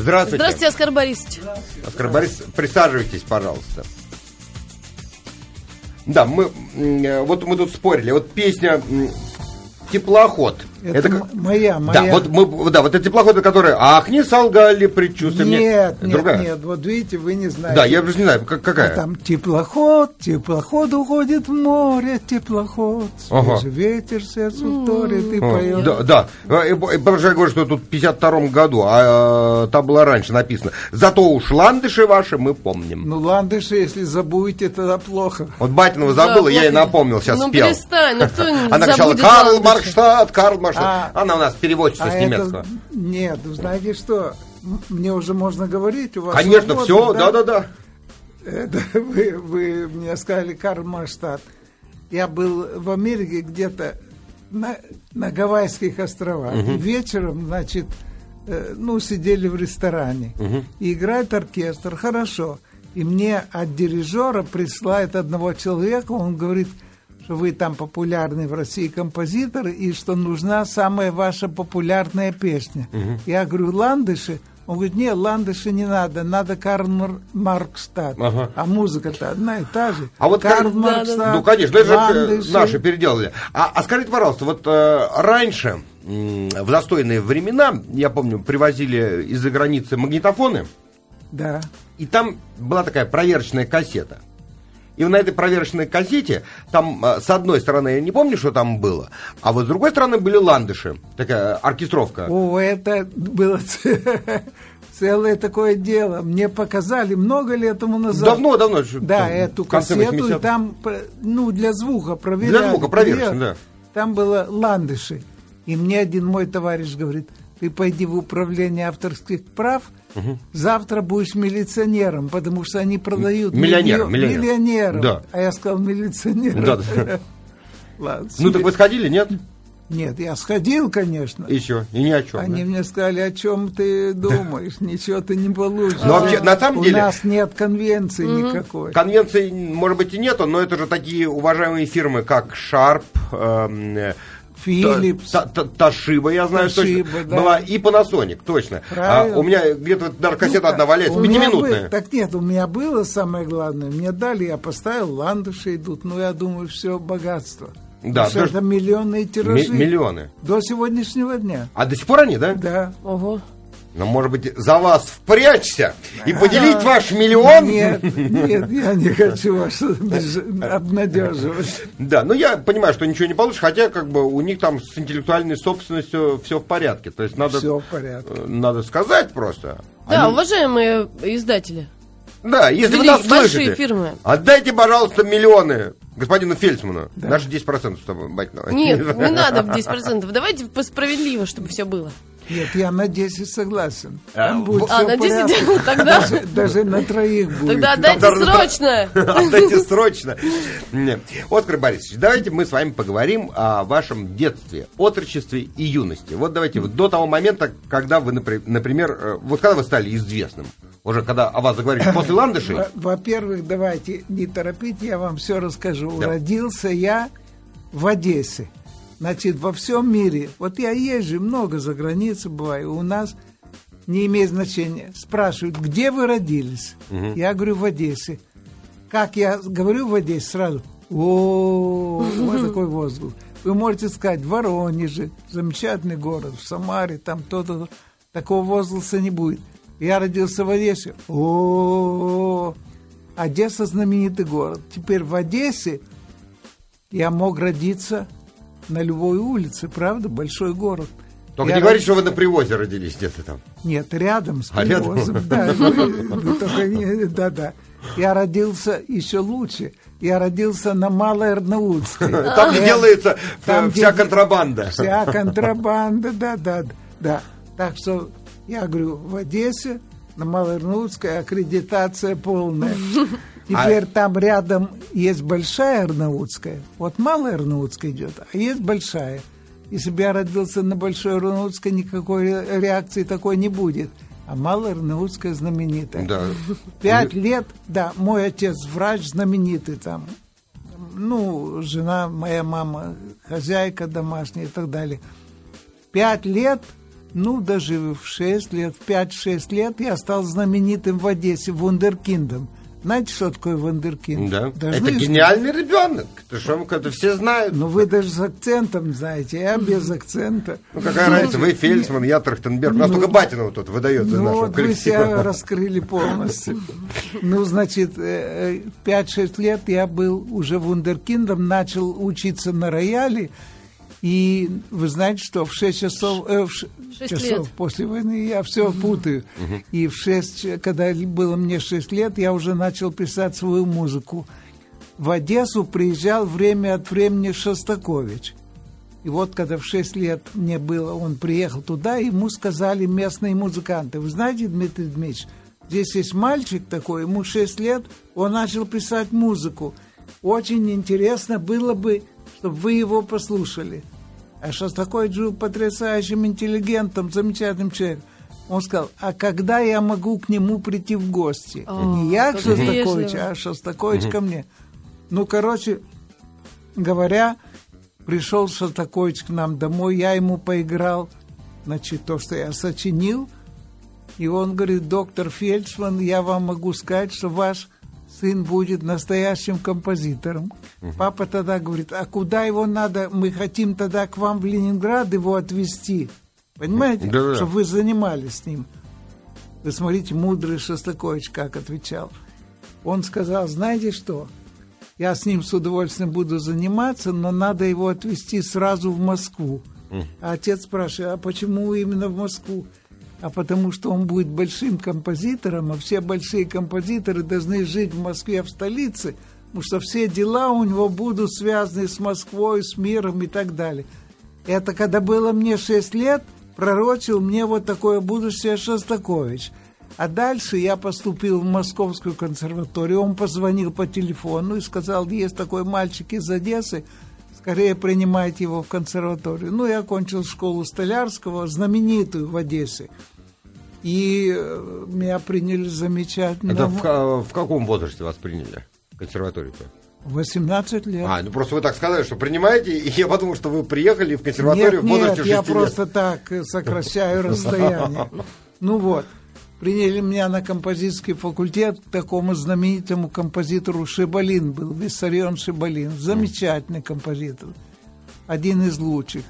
Здравствуйте. Здравствуйте, Оскар Борисович. Оскар Борисович, присаживайтесь, пожалуйста. Да, мы э, вот мы тут спорили. Вот песня теплоход. Это, это моя, моя. Да, вот мы, да, вот это теплоход, который, ах, не солгали предчувствия. Нет, нет, Другая. нет, вот видите, вы не знаете. Да, я уже не знаю, как, какая. А там теплоход, теплоход уходит в море, теплоход, ага. ветер сердцу вторит и а, поет. Да, да, потому что я говорю, что тут в 52 году, а, а там было раньше написано. Зато уж ландыши ваши мы помним. Ну, ландыши, если забудете, тогда плохо. Вот Батинова забыла, да, я ей напомнил, сейчас ну, спел. Ну, перестань, ну кто Она кричала, Карл Маркштадт, Карл Маркштадт. А, Она у нас переводчица а с немецкого. Это, нет, знаете что, мне уже можно говорить? У вас Конечно, свободно, все, да-да-да. Это вы, вы мне сказали Карл Марштадт. Я был в Америке где-то на, на Гавайских островах. Угу. Вечером, значит, э, ну, сидели в ресторане. Угу. И играет оркестр, хорошо. И мне от дирижера присылает одного человека, он говорит – что вы там популярный в России композитор и что нужна самая ваша популярная песня. Угу. Я говорю, ландыши. Он говорит, нет, ландыши не надо, надо Карл Мар- Маркстад. Ага. А музыка-то одна и та же. А вот Карл Маркстад, да, да. Ну, конечно, это ландыши. же наши переделали. А, а скажите, пожалуйста, вот э, раньше, э, в застойные времена, я помню, привозили из-за границы магнитофоны. Да. И там была такая проверочная кассета – и на этой проверочной кассете, там, а, с одной стороны, я не помню, что там было, а вот с другой стороны были ландыши, такая оркестровка. О, это было целое такое дело. Мне показали много лет тому назад. Давно, давно. Да, там, эту кассету, и там, ну, для звука проверяли. Для звука проверочно, да. Там было ландыши. И мне один мой товарищ говорит, ты пойди в управление авторских прав, Угу. Завтра будешь милиционером, потому что они продают миллионер, миллионер. миллионеров. Да. А я сказал милиционером. Да, да. Ладно, ну так вы сходили, нет? Нет, я сходил, конечно. Еще, и ни о чем. Они да? мне сказали, о чем ты думаешь, ничего ты не получишь. Но вообще, на самом деле... У нас нет конвенции никакой. Конвенции, может быть, и нету, но это же такие уважаемые фирмы, как Sharp, Philips. Ташиба, я знаю Toshiba, точно. Да. Была и Panasonic, точно. А, у меня где-то даже кассета ну, одна валяется, пятиминутная. Был, так нет, у меня было самое главное. Мне дали, я поставил, ландыши идут. Ну, я думаю, все богатство. Да, Потому это миллионные тиражи. Миллионы. До сегодняшнего дня. А до сих пор они, да? Да. Ого. Но, может быть, за вас впрячься и поделить а, ваш миллион? Нет, нет, я не хочу вас обнадеживать. Да, но я понимаю, что ничего не получишь, хотя как бы у них там с интеллектуальной собственностью все в порядке. То есть надо, все в порядке. Э, надо сказать просто. Да, Они... уважаемые издатели. Да, если Вели, вы нас слышите, фирмы. отдайте, пожалуйста, миллионы господину Фельдсману. Да. Наши 10% с тобой. Нет, не надо 10%. Давайте справедливо, чтобы все было. Нет, я на 10 согласен. Там а, будет а на 10 тогда... Даже, даже на троих будет. Тогда отдайте Там, срочно. Отдайте срочно. Оскар Борисович, давайте мы с вами поговорим о вашем детстве, отрочестве и юности. Вот давайте вот до того момента, когда вы, например, э, вот когда вы стали известным, уже когда о вас заговорили после ландышей. Во-первых, давайте не торопите, я вам все расскажу. Да. Родился я в Одессе значит, во всем мире, вот я езжу много за границей, бываю, у нас не имеет значения. Спрашивают, где вы родились? Угу. Я говорю, в Одессе. Как я говорю в Одессе, сразу, о, вот такой возглас. Вы можете сказать, в Воронеже, замечательный город, в Самаре, там то-то, такого возгласа не будет. Я родился в Одессе. О, Одесса знаменитый город. Теперь в Одессе я мог родиться на любой улице, правда, большой город. Только я не говорите, что вы на привозе родились где-то там. Нет, рядом с привозом. А да, да, да. Я родился еще лучше. Я родился на Малой Арнаутской. Там делается вся контрабанда. Вся контрабанда, да, да, да. Так что я говорю, в Одессе на Малой Арнаутской аккредитация полная. Теперь а... там рядом есть большая Арнаутская. Вот малая Арнаутская идет, а есть большая. Если бы я родился на Большой Арнаутской, никакой реакции такой не будет. А Малая Арнаутская знаменитая. Да. Пять лет, да, мой отец врач знаменитый там. Ну, жена, моя мама, хозяйка домашняя и так далее. Пять лет ну, даже в 6 лет, в 5-6 лет я стал знаменитым в Одессе вундеркиндом. Знаете, что такое вундеркинд? Да. Должны это гениальный ребенок. Это что, это все знают. Ну, вы даже с акцентом знаете, я без акцента. Ну, какая ну, разница, вы Фельдсман, я Трахтенберг. У нас ну, только Батинова тут выдает за ну, нашего вот вы себя раскрыли полностью. Ну, значит, 5-6 э, э, лет я был уже вундеркиндом, начал учиться на рояле, и вы знаете, что в 6 часов, э, в 6 часов лет. после войны я все путаю. Угу. И в 6, когда было мне 6 лет, я уже начал писать свою музыку. В Одессу приезжал время от времени Шостакович. И вот когда в 6 лет мне было, он приехал туда, ему сказали местные музыканты, вы знаете, Дмитрий Дмитриевич, здесь есть мальчик такой, ему 6 лет, он начал писать музыку. Очень интересно было бы чтобы вы его послушали. А Шостакович был потрясающим интеллигентом, замечательным человеком. Он сказал, а когда я могу к нему прийти в гости? О, Не я к Шостаковичу, а Шостакович ко мне. Ну, короче говоря, пришел Шостакович к нам домой, я ему поиграл, значит, то, что я сочинил. И он говорит, доктор Фельдсман, я вам могу сказать, что ваш сын будет настоящим композитором. Угу. Папа тогда говорит, а куда его надо? Мы хотим тогда к вам в Ленинград его отвезти. Понимаете? Да, да. Чтобы вы занимались с ним. Вы смотрите, мудрый Шостакович как отвечал. Он сказал, знаете что, я с ним с удовольствием буду заниматься, но надо его отвезти сразу в Москву. А отец спрашивает, а почему именно в Москву? А потому что он будет большим композитором, а все большие композиторы должны жить в Москве, в столице, потому что все дела у него будут связаны с Москвой, с миром и так далее. Это когда было мне 6 лет, пророчил мне вот такое будущее Шостакович. А дальше я поступил в Московскую консерваторию, он позвонил по телефону и сказал, есть такой мальчик из Одессы, скорее принимайте его в консерваторию. Ну, я окончил школу Столярского, знаменитую в Одессе. И э, меня приняли замечательно. Это в, в каком возрасте вас приняли консерваторию-то? 18 лет. А, ну просто вы так сказали, что принимаете, и я подумал, что вы приехали в консерваторию нет, в возрасте нет, 6 я просто так сокращаю расстояние. Ну вот, приняли меня на композиторский факультет к такому знаменитому композитору Шибалин был, Виссарион Шибалин, замечательный композитор, один из лучших.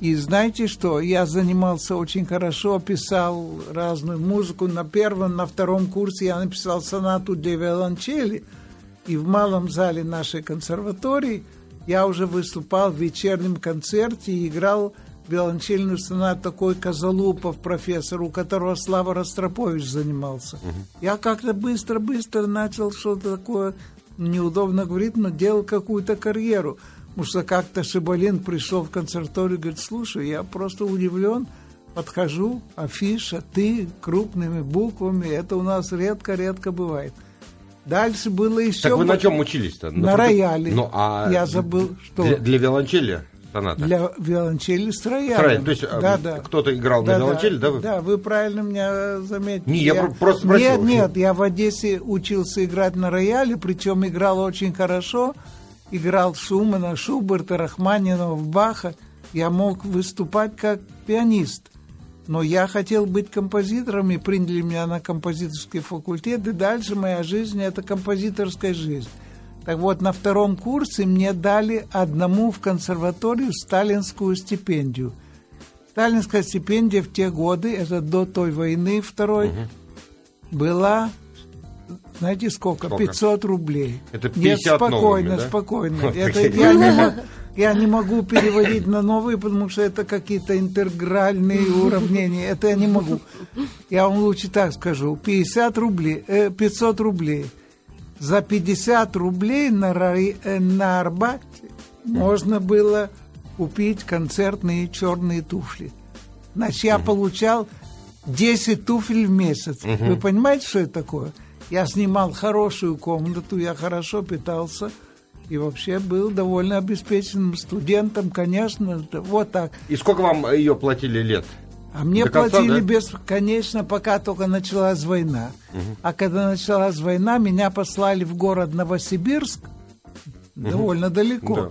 И знаете что, я занимался очень хорошо, писал разную музыку. На первом, на втором курсе я написал сонату для виолончели. И в малом зале нашей консерватории я уже выступал в вечернем концерте и играл виолончельную сонату такой Козалупов профессор, у которого Слава Ростропович занимался. Угу. Я как-то быстро-быстро начал что-то такое, неудобно говорить, но делал какую-то карьеру. Потому что как-то Шибалин пришел в консерваторию и говорит, слушай, я просто удивлен, подхожу, афиша, ты крупными буквами, это у нас редко-редко бывает. Дальше было еще... Так вы на чем учились-то? На, на рояле. Ну, а я забыл, что... Для, для виолончели соната? Для виолончели с роялем. То есть да, да. кто-то играл да, на виолончели, да? Да вы? да, вы правильно меня заметили. Не, я, я просто спросил. Нет, нет, я в Одессе учился играть на рояле, причем играл очень хорошо играл Шумана, Шуберта, Рахманинова, Баха, я мог выступать как пианист. Но я хотел быть композитором, и приняли меня на композиторский факультет, и дальше моя жизнь – это композиторская жизнь. Так вот, на втором курсе мне дали одному в консерваторию сталинскую стипендию. Сталинская стипендия в те годы, это до той войны второй, угу. была знаете сколько? сколько? 500 рублей. Это 50 Нет, спокойно, новыми, да? спокойно. Это я не, я не могу переводить на новые, потому что это какие-то интегральные уравнения. Это я не могу. Я вам лучше так скажу. 50 рублей, э, 500 рублей. За 50 рублей на, э, на Арбате можно было купить концертные черные туфли. Значит, я получал 10 туфель в месяц. Вы понимаете, что это такое? Я снимал хорошую комнату, я хорошо питался и вообще был довольно обеспеченным студентом, конечно, вот так. И сколько вам ее платили лет? А мне До платили конца, да? бесконечно, пока только началась война. Угу. А когда началась война, меня послали в город Новосибирск, угу. довольно далеко. Да.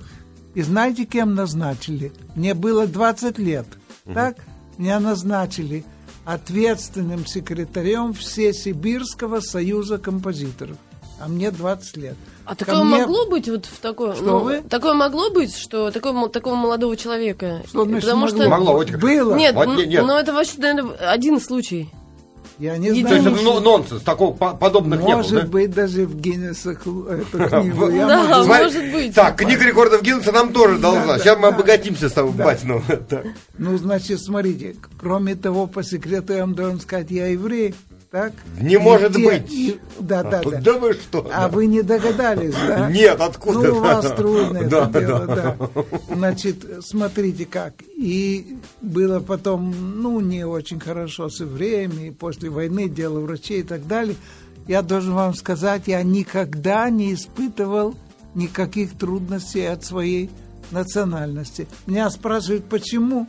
И знаете, кем назначили? Мне было 20 лет. Угу. Так? меня назначили ответственным секретарем Всесибирского союза композиторов. А мне 20 лет. А такое мне... могло быть вот в такое... Что ну, вы? Такое могло быть, что такое, такого молодого человека? Что значит Потому могло? что... Могло, Было. Нет, вот, нет, нет. но это вообще, наверное, один случай. Я не знаю. То есть это нонсенс, такого подобных может не было, Может быть, даже в Гиннесах эту книгу. Да, может быть. Так, книга рекордов Гиннесса нам тоже должна. Сейчас мы обогатимся с тобой, бать. Ну, значит, смотрите, кроме того, по секрету я вам должен сказать, я еврей так? Не может быть. И, да, да, да. Да вы что? А вы не догадались, да? Нет, откуда? Ну, у вас трудно это дело, да. Значит, смотрите как. И было потом, ну, не очень хорошо с евреями, после войны, дело врачей и так далее. Я должен вам сказать, я никогда не испытывал никаких трудностей от своей национальности. Меня спрашивают, почему?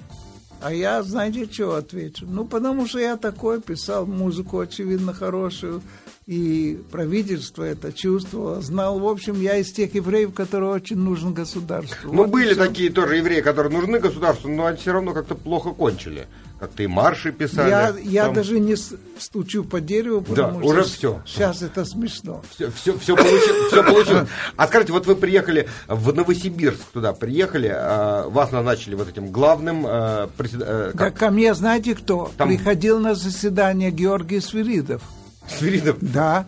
А я, знаете, что отвечу? Ну, потому что я такой, писал музыку, очевидно, хорошую, и правительство это чувствовало, знал. В общем, я из тех евреев, которые очень нужен государству. Ну, вот были такие тоже евреи, которые нужны государству, но они все равно как-то плохо кончили как-то и марши писали. Я, я даже не стучу по дереву, потому да, что уже все. сейчас это смешно. Все, все, все, получилось, все получилось. А скажите, вот вы приехали в Новосибирск туда, приехали, а, вас назначили вот этим главным... Пресед... Э, да, ко мне знаете кто? Там... Приходил на заседание Георгий Свиридов. Свиридов? Да.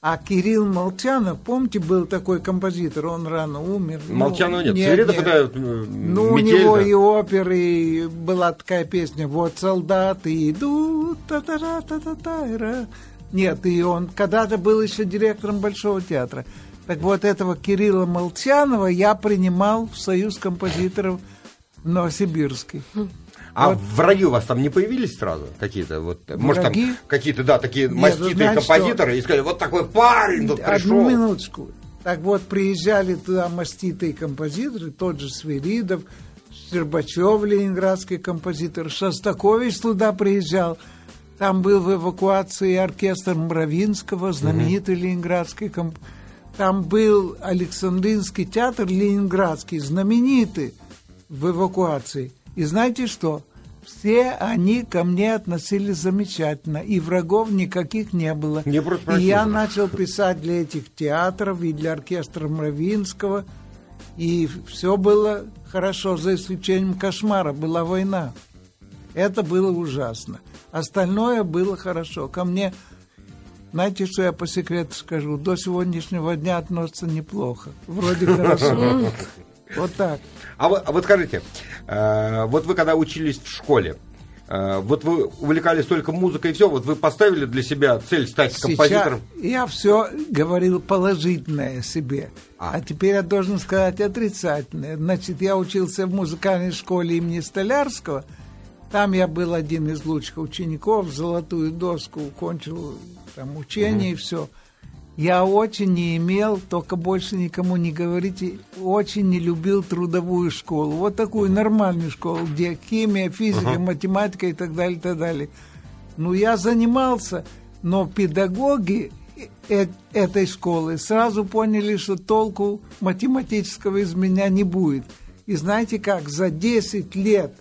А Кирилл Молчанов, помните, был такой композитор, он рано умер. Ну, Молчанова нет, нет, нет. это Ну, у него да? и оперы, и была такая песня «Вот солдаты идут, та та та та та та Нет, и он когда-то был еще директором Большого театра. Так вот, этого Кирилла Молчанова я принимал в Союз композиторов в Новосибирске. А вот. враги у вас там не появились сразу какие-то? Вот, враги? может, там какие-то, да, такие Нет, маститые знаете, композиторы, что... и сказали, вот такой парень тут Одну пришел. Одну минуточку. Так вот, приезжали туда маститые композиторы, тот же Свиридов, Щербачев, ленинградский композитор, Шостакович туда приезжал. Там был в эвакуации оркестр Мравинского, знаменитый угу. ленинградский композитор. Там был Александринский театр ленинградский, знаменитый в эвакуации. И знаете что? Все они ко мне относились замечательно, и врагов никаких не было. Не и я начал писать для этих театров и для оркестра Мравинского, и все было хорошо, за исключением кошмара, была война. Это было ужасно. Остальное было хорошо. Ко мне, знаете, что я по секрету скажу, до сегодняшнего дня относятся неплохо. Вроде хорошо. Вот так. А вот, а вот скажите, э, вот вы когда учились в школе, э, вот вы увлекались только музыкой и все, вот вы поставили для себя цель стать Сейчас композитором? Я все говорил положительное себе, а. а теперь я должен сказать отрицательное. Значит, я учился в музыкальной школе имени Столярского, там я был один из лучших учеников, золотую доску кончил там учение угу. и все. Я очень не имел, только больше никому не говорите, очень не любил трудовую школу. Вот такую нормальную школу, где химия, физика, uh-huh. математика и так далее, и так далее. Ну, я занимался, но педагоги э этой школы сразу поняли, что толку математического из меня не будет. И знаете как, за 10 лет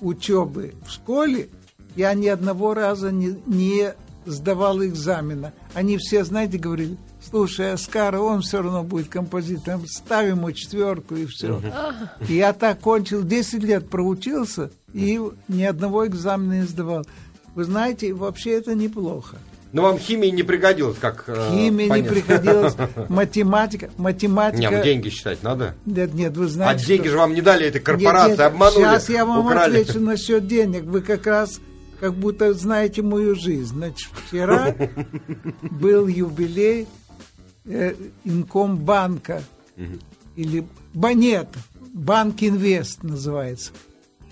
учебы в школе я ни одного раза не, не сдавал экзамена. Они все, знаете, говорили, слушай, Оскар, он все равно будет композитором, ставим ему четверку и все. И я так кончил, 10 лет проучился и ни одного экзамена не сдавал. Вы знаете, вообще это неплохо. Но вам химия не пригодилась, как э, Химия не пригодилась, математика, математика... Нет, деньги считать надо? Нет, нет, вы знаете... А деньги что... же вам не дали этой корпорации, нет, нет, обманули, Сейчас я вам украли. отвечу насчет денег. Вы как раз как будто знаете мою жизнь. Значит, вчера был юбилей э, Инкомбанка или Банет, Банк Инвест называется.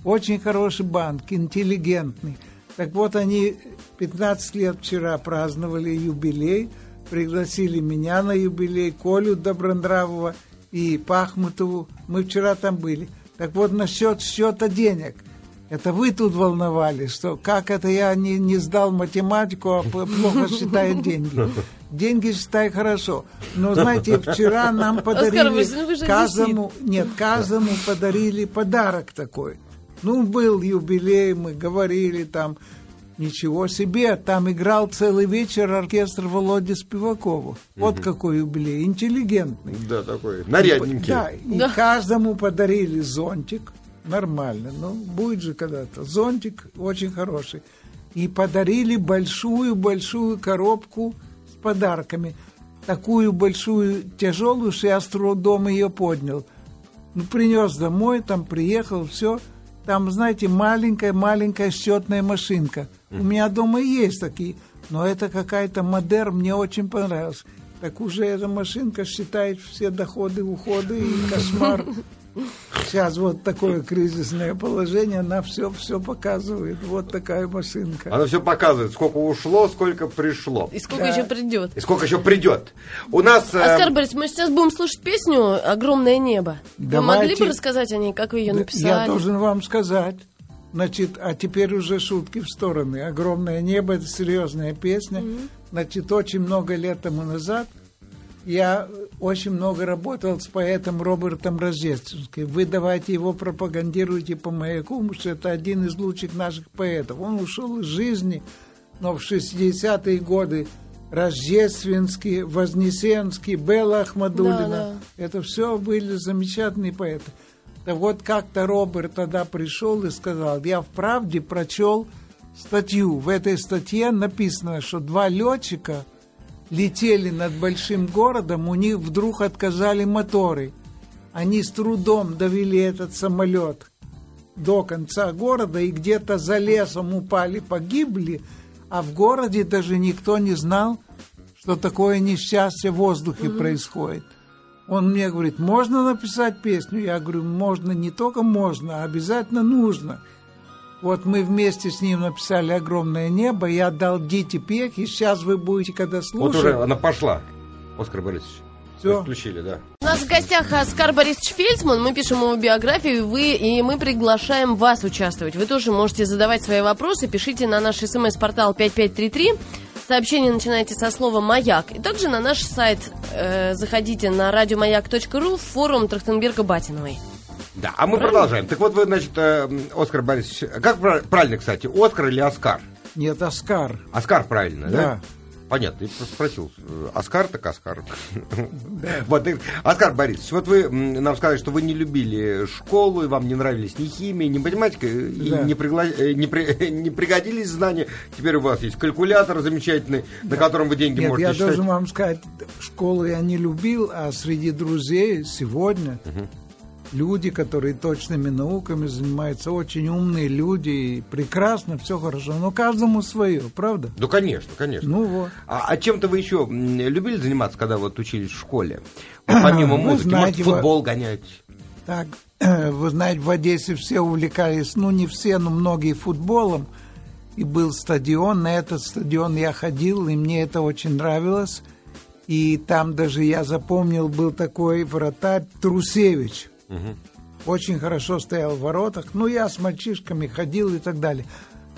Очень хороший банк, интеллигентный. Так вот, они 15 лет вчера праздновали юбилей, пригласили меня на юбилей, Колю Добронравова и Пахмутову. Мы вчера там были. Так вот, насчет счета денег – это вы тут волновались, что как это я не, не сдал математику, а плохо считаю деньги. Деньги считай хорошо. Но знаете, вчера нам подарили Оскар, каждому, нет, каждому подарили подарок такой. Ну, был юбилей, мы говорили там, ничего себе, там играл целый вечер оркестр Володи Спивакова. Вот какой юбилей, интеллигентный. Да, такой, нарядненький. Да, и Да. каждому подарили зонтик, нормально, ну, будет же когда-то. Зонтик очень хороший. И подарили большую-большую коробку с подарками. Такую большую, тяжелую, что я с трудом ее поднял. Ну, принес домой, там приехал, все. Там, знаете, маленькая-маленькая счетная машинка. У меня дома есть такие, но это какая-то модерн, мне очень понравилась. Так уже эта машинка считает все доходы, уходы и кошмар. Сейчас вот такое кризисное положение, она все, все показывает. Вот такая машинка. Оно все показывает, сколько ушло, сколько пришло. И сколько Да. еще придет. И сколько еще придет. У нас... э, Оскар Борисович, мы сейчас будем слушать песню «Огромное небо». Вы Давайте. могли бы рассказать о ней, как вы ее написали? Я должен вам сказать. Значит, а теперь уже шутки в стороны. «Огромное небо» — это серьезная песня. Значит, очень много лет тому назад я очень много работал с поэтом Робертом Рождественским. Вы давайте его пропагандируйте по маяку, потому что это один из лучших наших поэтов. Он ушел из жизни, но в 60-е годы Рождественский, Вознесенский, Белла Ахмадулина. Да, да. Это все были замечательные поэты. Да вот как-то Роберт тогда пришел и сказал, я вправде прочел статью. В этой статье написано, что два летчика летели над большим городом, у них вдруг отказали моторы. Они с трудом довели этот самолет до конца города и где-то за лесом упали, погибли, а в городе даже никто не знал, что такое несчастье в воздухе происходит. Он мне говорит, можно написать песню? Я говорю, можно, не только можно, а обязательно нужно. Вот мы вместе с ним написали «Огромное небо», я отдал Дите Пех, и сейчас вы будете, когда Вот слушать... уже она пошла. Оскар Борисович. Всё. Включили, да. У нас в гостях Оскар Борисович Фельдсман, мы пишем его биографию, вы, и мы приглашаем вас участвовать. Вы тоже можете задавать свои вопросы, пишите на наш смс-портал 5533, сообщение начинайте со слова «Маяк». И также на наш сайт э, заходите на радиомаяк.ру в форум Трахтенберга-Батиновой. Да, а мы продолжаем. Так вот вы, значит, э, Оскар Борисович, как прав- правильно, кстати, Оскар или Оскар? Нет, Оскар. Оскар правильно, да? Да. Понятно, я просто спросил. э, Оскар так Оскар. Вот, и- Оскар Борисович, вот вы нам сказали, что вы не любили школу, и вам не нравились ни химия, ни математика, и не, пригла- э, не при- не пригодились знания. Теперь у вас есть калькулятор замечательный, на котором вы деньги Нет, можете я считать. должен вам сказать, школу я не любил, а среди друзей сегодня люди, которые точными науками занимаются, очень умные люди, и прекрасно, все хорошо. Но каждому свое, правда? Ну, конечно, конечно. Ну вот. А, а чем-то вы еще любили заниматься, когда вот учились в школе? Вот помимо музыки, знаете, может, футбол гонять? Так, вы знаете, в Одессе все увлекались, ну не все, но многие футболом. И был стадион, на этот стадион я ходил, и мне это очень нравилось. И там даже я запомнил, был такой вратарь Трусевич. Очень хорошо стоял в воротах. Ну, я с мальчишками ходил и так далее.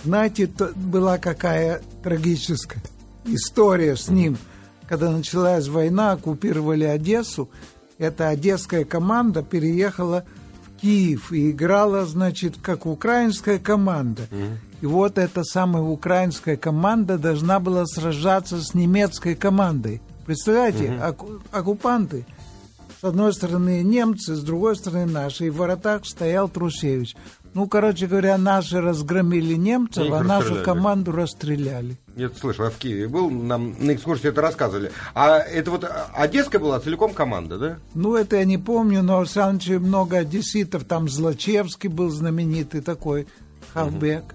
Знаете, то была какая трагическая история с ним. Когда началась война, оккупировали Одессу, эта одесская команда переехала в Киев и играла, значит, как украинская команда. И вот эта самая украинская команда должна была сражаться с немецкой командой. Представляете, оку- оккупанты. С одной стороны немцы, с другой стороны наши. И в воротах стоял Трусевич. Ну, короче говоря, наши разгромили немцев, а нашу команду расстреляли. Я это слышал, я в Киеве был, нам на экскурсии это рассказывали. А это вот а, одесская была целиком команда, да? Ну, это я не помню, но в Санче много одесситов. Там Злачевский был знаменитый такой, Хавбек. Вот,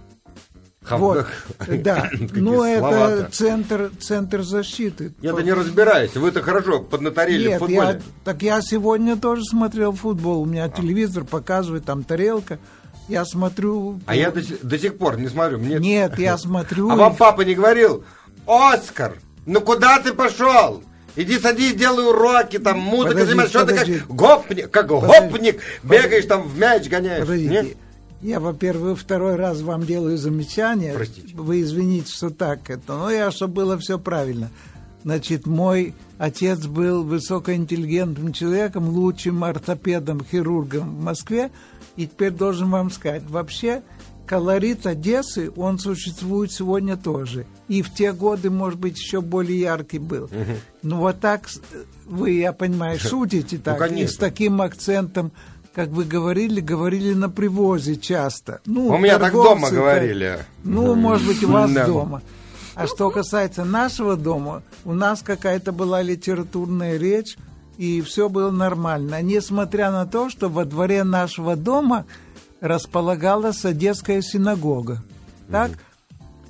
Хавбек. да. Какие Ну, это центр, центр защиты. Я-то не разбираюсь, вы-то хорошо поднаторели в Нет, футболе. я, так я сегодня тоже смотрел футбол. У меня телевизор показывает, там тарелка. Я смотрю... А я до, до сих пор не смотрю. Мне... Нет, я смотрю... А вам папа не говорил, Оскар, ну куда ты пошел? Иди садись, делай уроки, там музыка Подожди. Что ты как гопник, как Подожди. гопник, бегаешь там в мяч гоняешь. Подождите. Нет? Я, во-первых, второй раз вам делаю замечание. Простите. Вы извините, что так это. Но я, чтобы было все правильно. Значит, мой отец был высокоинтеллигентным человеком, лучшим ортопедом, хирургом в Москве. И теперь должен вам сказать, вообще колорит Одессы, он существует сегодня тоже. И в те годы, может быть, еще более яркий был. Угу. Ну вот так вы, я понимаю, шутите так, ну, и с таким акцентом как вы говорили, говорили на привозе часто. Ну, У меня так дома говорили. Ну, может быть, у вас дома. А что касается нашего дома, у нас какая-то была литературная речь, и все было нормально. Несмотря на то, что во дворе нашего дома располагалась Одесская синагога. Так?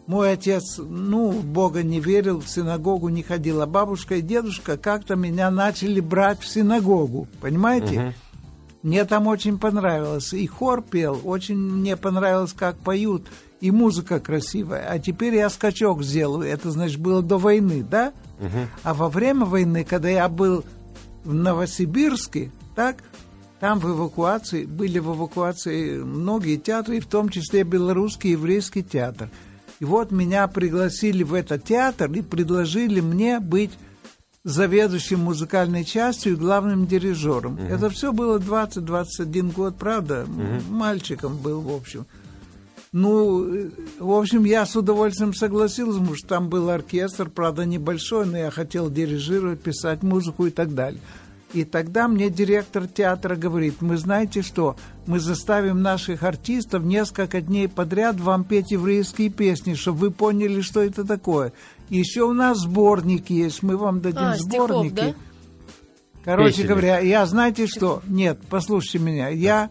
Мой отец, ну, в Бога не верил, в синагогу не ходил, а бабушка и дедушка как-то меня начали брать в синагогу, понимаете? Угу. Мне там очень понравилось. И хор пел, очень мне понравилось, как поют, и музыка красивая. А теперь я скачок сделаю. Это, значит, было до войны, да? Угу. А во время войны, когда я был в Новосибирске, так, там в эвакуации, были в эвакуации многие театры, в том числе белорусский еврейский театр. И вот меня пригласили в этот театр и предложили мне быть заведующим музыкальной частью и главным дирижером. Угу. Это все было 20-21 год, правда? Угу. Мальчиком был, в общем. Ну, в общем, я с удовольствием согласился, потому что там был оркестр, правда, небольшой, но я хотел дирижировать, писать музыку и так далее. И тогда мне директор театра говорит, мы знаете что, мы заставим наших артистов несколько дней подряд вам петь еврейские песни, чтобы вы поняли, что это такое. Еще у нас сборник есть, мы вам дадим а, сборники. Стихов, да? Короче Песнями. говоря, я знаете что? Нет, послушайте меня. Я,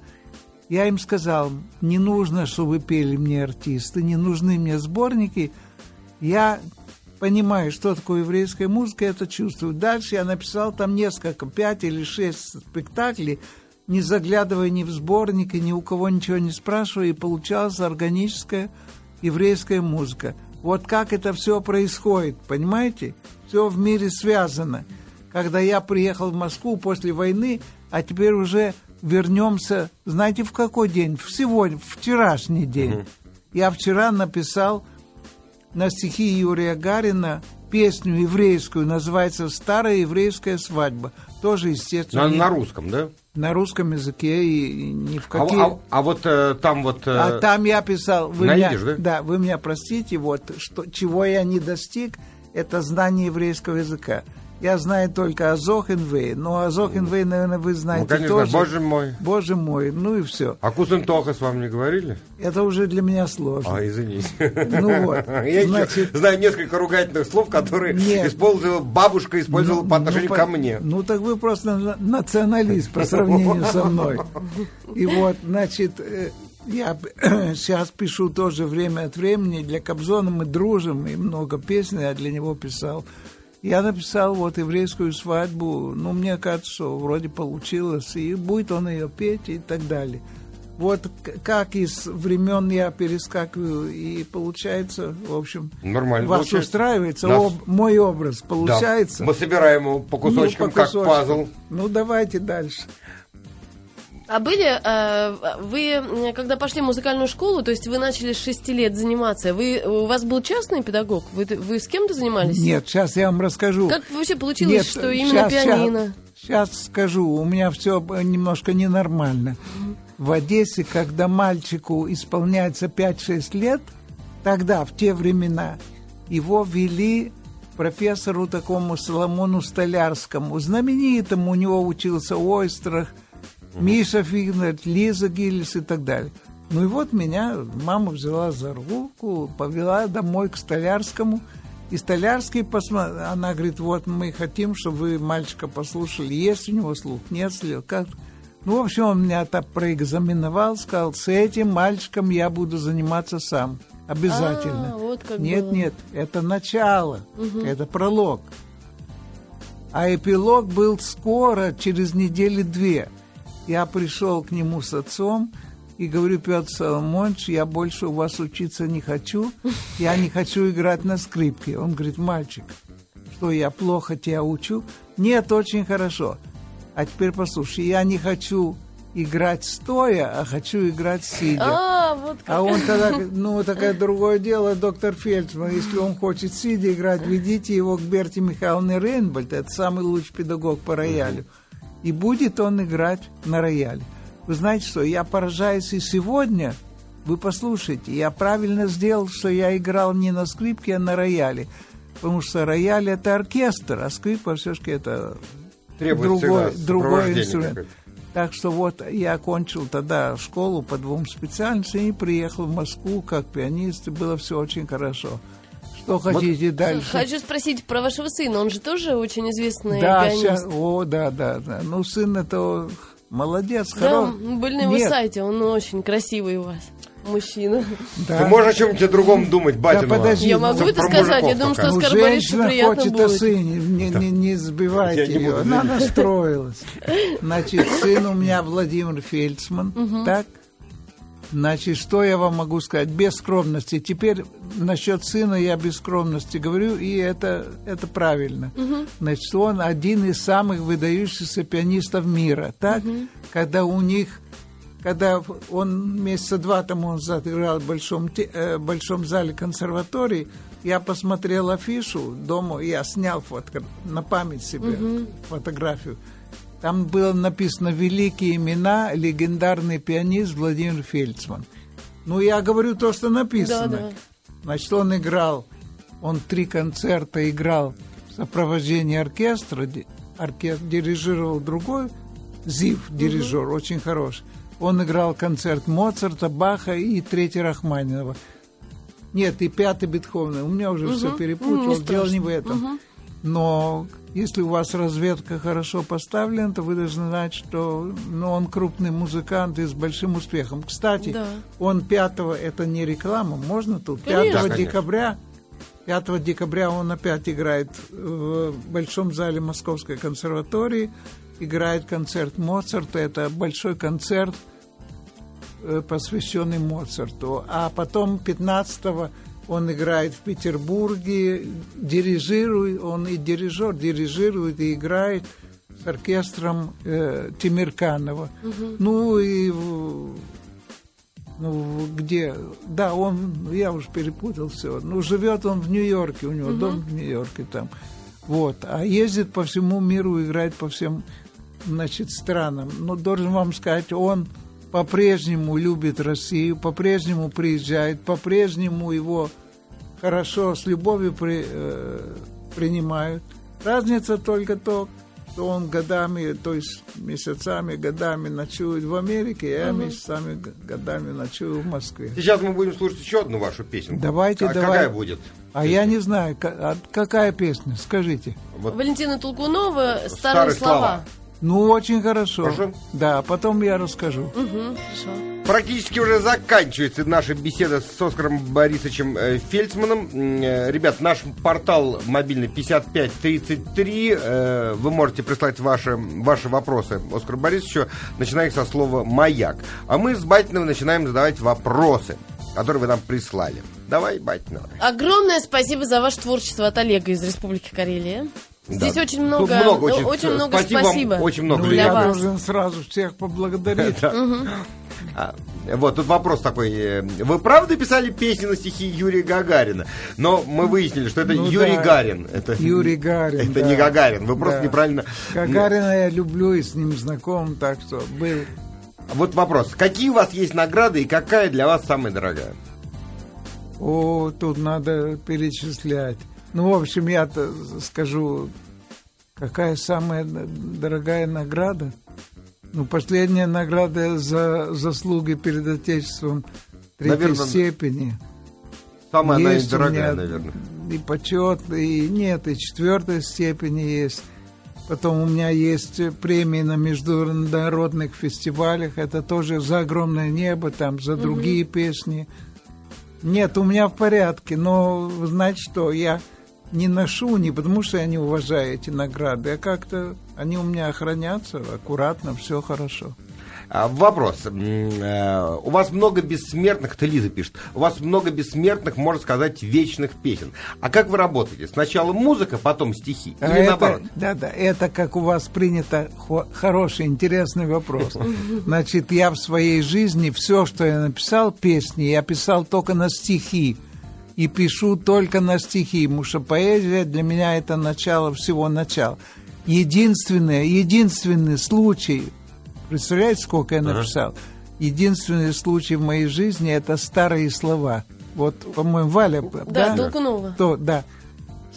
я им сказал, не нужно, чтобы вы пели мне артисты, не нужны мне сборники. Я понимаю, что такое еврейская музыка, это чувствую. Дальше я написал там несколько, пять или шесть спектаклей, не заглядывая ни в сборники, ни у кого ничего не спрашивая, и получалась органическая еврейская музыка. Вот как это все происходит, понимаете? Все в мире связано. Когда я приехал в Москву после войны, а теперь уже вернемся, знаете, в какой день? В сегодня, вчерашний день. Угу. Я вчера написал на стихи Юрия Гарина песню еврейскую, называется «Старая еврейская свадьба». Тоже, естественно... На, на русском, да? На русском языке и ни в а какие... А, а, а вот э, там вот... Э... А там я писал... Вы Найдешь, меня, да? Да, вы меня простите, вот, что, чего я не достиг, это знание еврейского языка. Я знаю только о Зохенвей, но о Зохенвей, наверное, вы знаете ну, конечно, тоже. боже мой. Боже мой, ну и все. А Кузентоха с вами не говорили? Это уже для меня сложно. А, извините. Ну вот. Я значит... знаю несколько ругательных слов, которые Нет. использовала бабушка, использовала ну, по отношению ну, ко мне. Ну так вы просто националист по сравнению со мной. И вот, значит, э, я сейчас пишу тоже время от времени. Для Кобзона мы дружим, и много песен я для него писал. Я написал вот еврейскую свадьбу, ну, мне кажется, что вроде получилось, и будет он ее петь и так далее. Вот как из времен я перескакиваю, и получается, в общем, Нормально вас получается. устраивается Нас... об, мой образ, получается. Да. Мы собираем его по кусочкам, ну, по кусочкам, как пазл. Ну, давайте дальше. А были, э, вы, когда пошли в музыкальную школу, то есть вы начали с 6 лет заниматься, вы, у вас был частный педагог? Вы, вы с кем-то занимались? Нет, сейчас я вам расскажу. Как вообще получилось, Нет, что именно сейчас, пианино? Сейчас, сейчас скажу, у меня все немножко ненормально. В Одессе, когда мальчику исполняется 5-6 лет, тогда, в те времена, его вели профессору такому Соломону Столярскому, знаменитому, у него учился Ойстрах, Миша Фигнер, Лиза Гиллис и так далее. Ну и вот меня мама взяла за руку, повела домой к Столярскому. И Столярский посмотрел, она говорит, вот мы хотим, чтобы вы мальчика послушали, есть у него слух, нет слух, как... Ну, в общем, он меня так проэкзаменовал, сказал, с этим мальчиком я буду заниматься сам. Обязательно. А, вот как нет, было. нет, это начало, угу. это пролог. А эпилог был скоро, через недели две я пришел к нему с отцом и говорю, Петр Соломонович, я больше у вас учиться не хочу, я не хочу играть на скрипке. Он говорит, мальчик, что я плохо тебя учу? Нет, очень хорошо. А теперь послушай, я не хочу играть стоя, а хочу играть сидя. А, вот Вот как. А он тогда, ну, такое другое дело, доктор Фельдсман, если он хочет сидя играть, ведите его к Берти Михайловне Рейнбольд, это самый лучший педагог по роялю, и будет он играть на рояле. Вы знаете что, я поражаюсь и сегодня, вы послушайте, я правильно сделал, что я играл не на скрипке, а на рояле. Потому что рояль это оркестр, а скрипка все-таки это Требует другой, другой инструмент. Так что вот я окончил тогда школу по двум специальностям и приехал в Москву как пианист, и было все очень хорошо. Что хотите дальше? Хочу спросить про вашего сына. Он же тоже очень известный да, пианист. щас- о, да, да, да. Ну, сын это молодец, Да, хорош. были на его Нет, сайте, он очень красивый у вас. Мужчина. да. Ты можешь о чем-нибудь другом думать, батя. подожди, Я ну, могу про это сказать, я думаю, что Ну, Скоробарису женщина приятно хочет будет. о сыне, не, не, не Я сбивайте не ее. буду Она настроилась. Значит, сын у меня Владимир Фельдсман, так? Значит, что я вам могу сказать? Без скромности. Теперь насчет сына я без скромности говорю, и это, это правильно. Значит, он один из самых выдающихся пианистов мира, так? Когда у них когда он месяца два тому назад играл в большом, э, большом зале консерватории, я посмотрел афишу дома, я снял фотка на память себе фотографию. Там было написано «Великие имена, легендарный пианист Владимир Фельдсман». Ну, я говорю то, что написано. Да, да. Значит, он играл, он три концерта играл в сопровождении оркестра, оркестр дирижировал другой, Зив, дирижер, очень хороший. Он играл концерт Моцарта, Баха и третий Рахманинова. Нет, и пятый Бетховена. У меня уже все Ну, перепутал, не дело не в этом. Но если у вас разведка хорошо поставлена, то вы должны знать, что ну, он крупный музыкант и с большим успехом. Кстати, Да. он 5 это не реклама, можно тут? 5 Конечно. Да, конечно. декабря 5 декабря он опять играет в Большом зале Московской консерватории, играет концерт Моцарта, это большой концерт, э, посвященный Моцарту. А потом 15 он играет в Петербурге, дирижирует, он и дирижер, дирижирует и играет с оркестром э, Тимирканова. Ну и ну, где, да, он, я уже перепутал все. Ну, живет он в Нью-Йорке, у него дом в Нью-Йорке там. Вот, а ездит по всему миру, играет по всем, значит, странам. Но должен вам сказать, он по-прежнему любит Россию, по-прежнему приезжает, по-прежнему его хорошо, с любовью при- э, принимают. Разница только то, что он годами, то есть месяцами, годами ночует в Америке, а я месяцами, г- годами ночую в Москве. Сейчас мы будем слушать еще одну вашу песенку. Давайте, А давай. Какая будет? А я не знаю, а какая песня, скажите. Вот Валентина Толкунова «Старые, Старые слова». слова». Ну, очень хорошо. Хорошо. Да, потом я расскажу. Мгм, хорошо. Практически уже заканчивается наша беседа с Оскаром Борисовичем э, Фельдсманом. Э, Ребят, наш портал мобильный 5533. э, Вы можете прислать ваши, ваши вопросы Оскару Борисовичу, начиная со слова «Маяк». А мы с Батиновым начинаем задавать вопросы, которые вы нам прислали. Давай, Батинова. Огромное спасибо за ваше творчество от Олега из Республики Карелия. Здесь Да. очень Тут много, много, ну, очень, очень много спасибо вам, спасибо. очень много Ну, я вас. должен сразу всех поблагодарить. А, Вот, тут вопрос такой. э, Вы правда писали песни на стихи Юрия Гагарина? Но мы выяснили, что это Ну Юрий да. Гарин. Это, Юрий Гарин, Это да. не Гагарин. Вы просто Да. неправильно... Гагарина я люблю и с ним знаком, так что был. Вот вопрос. Какие у вас есть награды и какая для вас самая дорогая? О, тут надо перечислять. Ну, в общем, я-то скажу, какая самая дорогая награда? Ну, последняя награда за заслуги перед Отечеством третьей Наверно, степени. Самая она Есть у дорогая, меня наверное. И почет, и нет, и четвертой степени есть. Потом у меня есть премии на международных фестивалях. Это тоже за огромное небо, там за другие песни. Нет, у меня в порядке, но знаете что, я не ношу, не потому что я не уважаю эти награды, а как-то они у меня хранятся аккуратно, все хорошо. А, вопрос. Э, у вас много бессмертных, это Лиза пишет, у вас много бессмертных, можно сказать, вечных песен. А как вы работаете? Сначала музыка, потом стихи? Или это, наоборот? Да, да, это как у вас принято, хороший, интересный вопрос. Значит, я в своей жизни все, что я написал, песни, я писал только на стихи. И пишу только на стихи, потому что поэзия для меня это начало всего начала. Единственное, единственный случай, Представляете, сколько я написал? Единственный случай в моей жизни – это старые слова. Вот, по-моему, Валя, да? Да, Толкунова. То, да.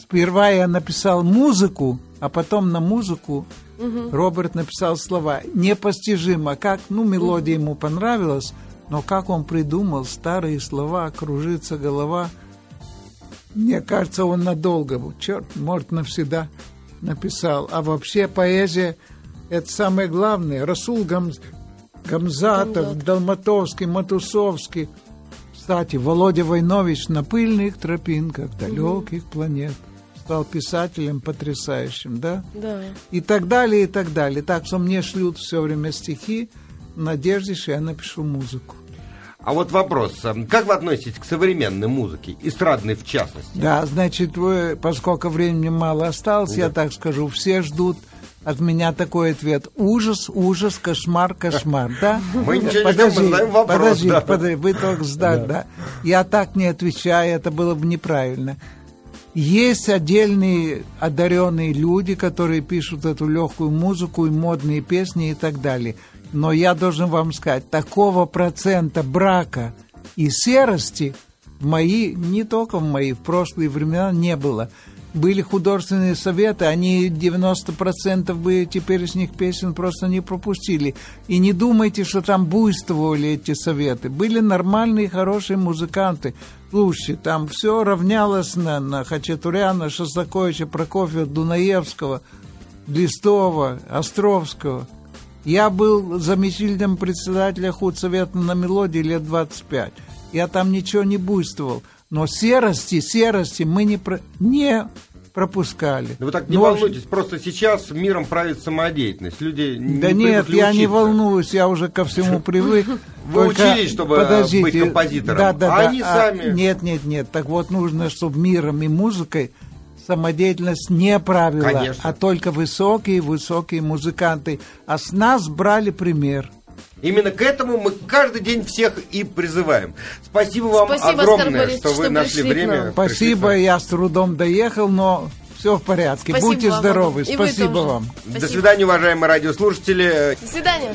Сперва я написал музыку, а потом на музыку угу. Роберт написал слова. Непостижимо, как, ну, мелодия угу. ему понравилась, но как он придумал старые слова, кружится голова. Мне кажется, он надолго, черт, может, навсегда написал. А вообще поэзия – это самое главное. Расул Гам... Гамзатов, Гамзат. Долматовский, Матусовский. Кстати, Володя Войнович на пыльных тропинках далеких планет стал писателем потрясающим, да? Да. И так далее, и так далее. Так что мне шлют все время стихи в надежде, что я напишу музыку. А вот вопрос, как вы относитесь к современной музыке, эстрадной в частности? Да, значит, вы, поскольку времени мало осталось, да. я так скажу, все ждут от меня такой ответ. Ужас, ужас, кошмар, кошмар. Да? Мы ничего подожди, не знаем вопрос. Подожди, да. подожди, вы только сдать, да. да. Я так не отвечаю, это было бы неправильно. Есть отдельные одаренные люди, которые пишут эту легкую музыку и модные песни и так далее. Но я должен вам сказать, такого процента брака и серости в мои, не только в мои, в прошлые времена не было были художественные советы, они 90% бы теперешних песен просто не пропустили. И не думайте, что там буйствовали эти советы. Были нормальные, хорошие музыканты. Слушайте, там все равнялось на, на Хачатуряна, Шостаковича, Прокофьева, Дунаевского, Листова, Островского. Я был заместителем председателя худсовета на мелодии лет 25. Я там ничего не буйствовал. Но серости, серости мы не, про... не пропускали. Да вы так не Но... волнуйтесь, просто сейчас миром правит самодеятельность. Люди Да не нет, я не волнуюсь, я уже ко всему привык. Вы Только... учились, чтобы Подождите. быть композитором, да, да, а да. они а, сами... Нет, нет, нет, так вот нужно, чтобы миром и музыкой самодеятельность не правила, Конечно. а только высокие, высокие музыканты. А с нас брали пример. Именно к этому мы каждый день всех и призываем. Спасибо вам Спасибо, огромное, что вы что нашли время. Спасибо, я с трудом доехал, но все в порядке. Спасибо Будьте вам. здоровы. И Спасибо вам. Спасибо. До свидания, уважаемые радиослушатели. До свидания.